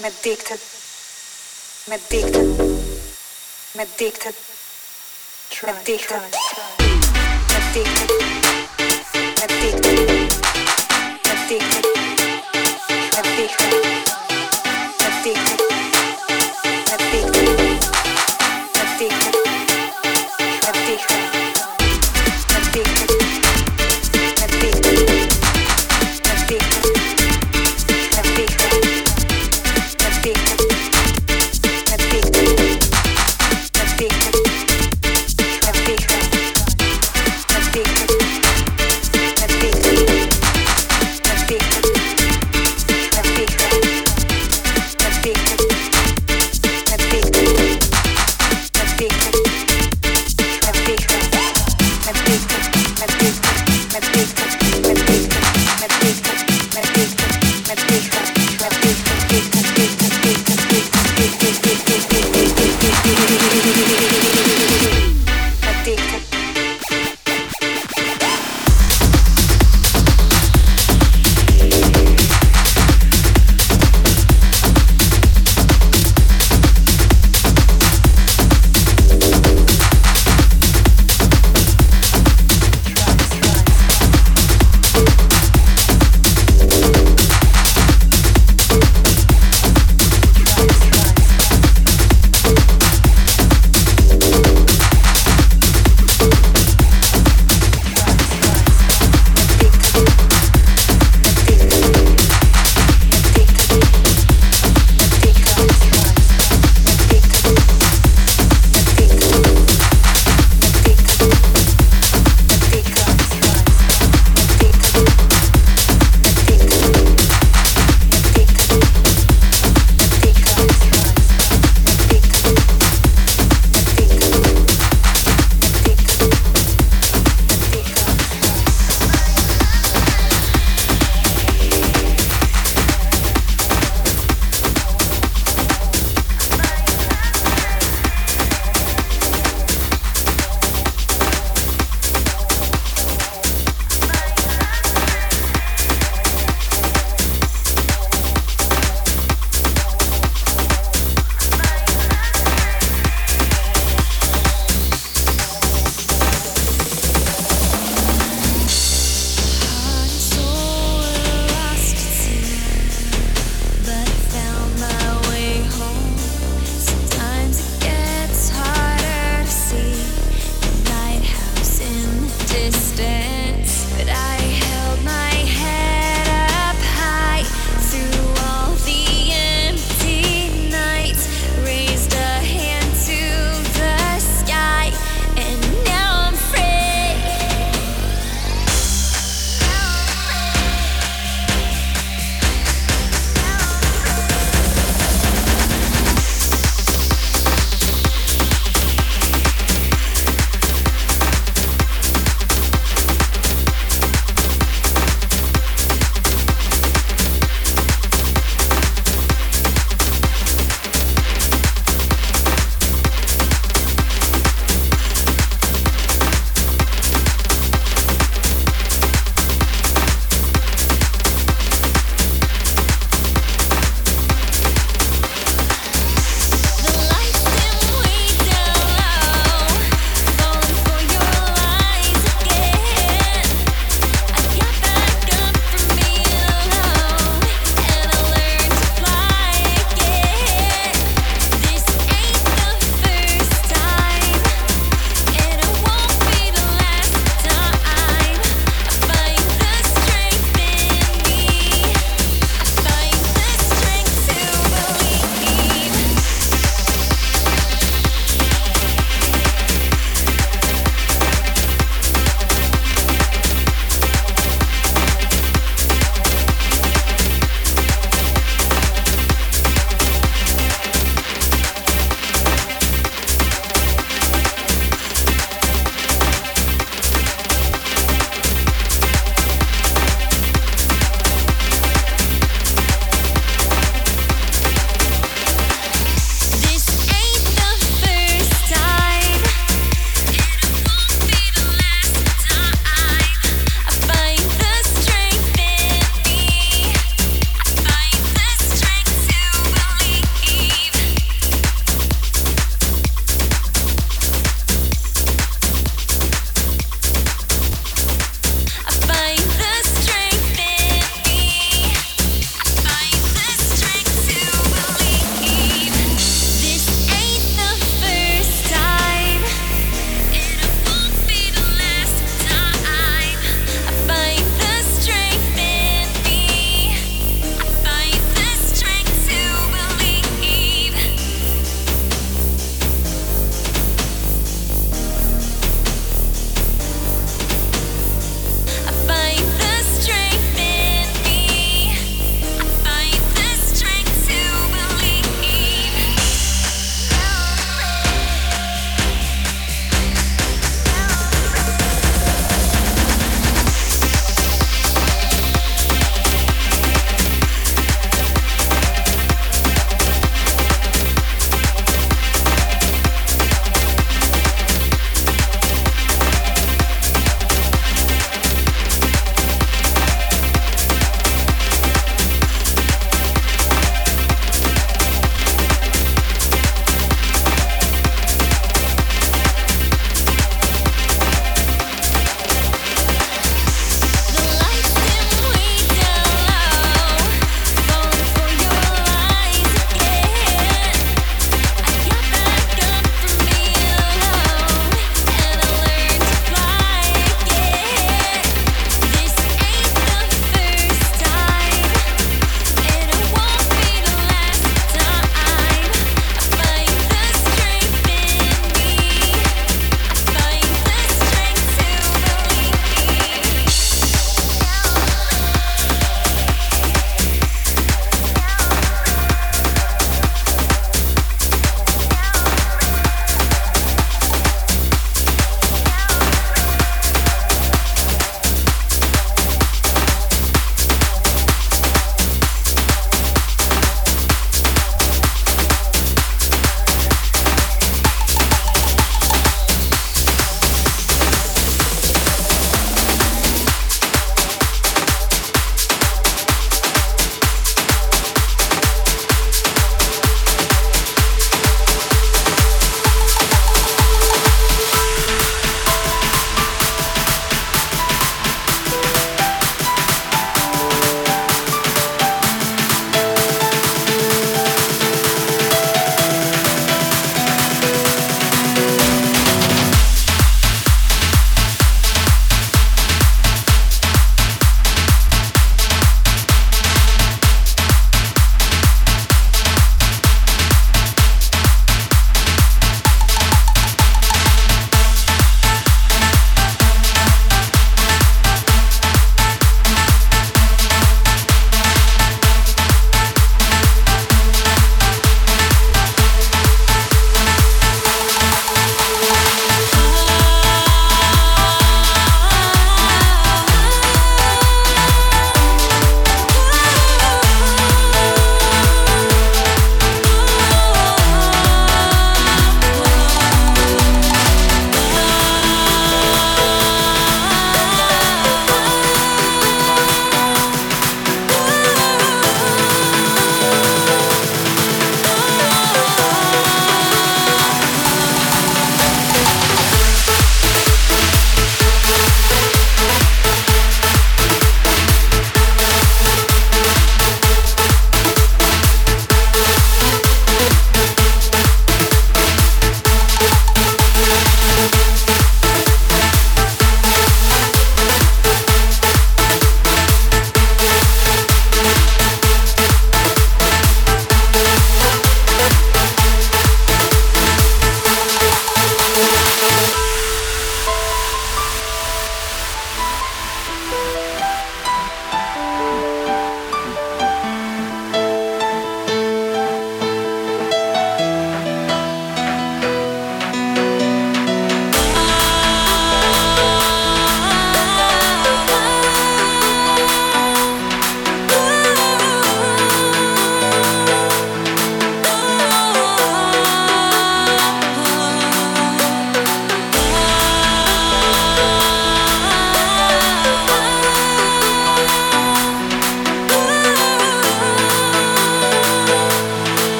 I'm addicted. I'm addicted. I'm addicted. Try, addicted. Try, try. Addicted. Addicted. Addicted. Addicted. Addicted. Addicted.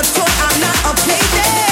Cause I'm not a payday.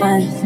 Both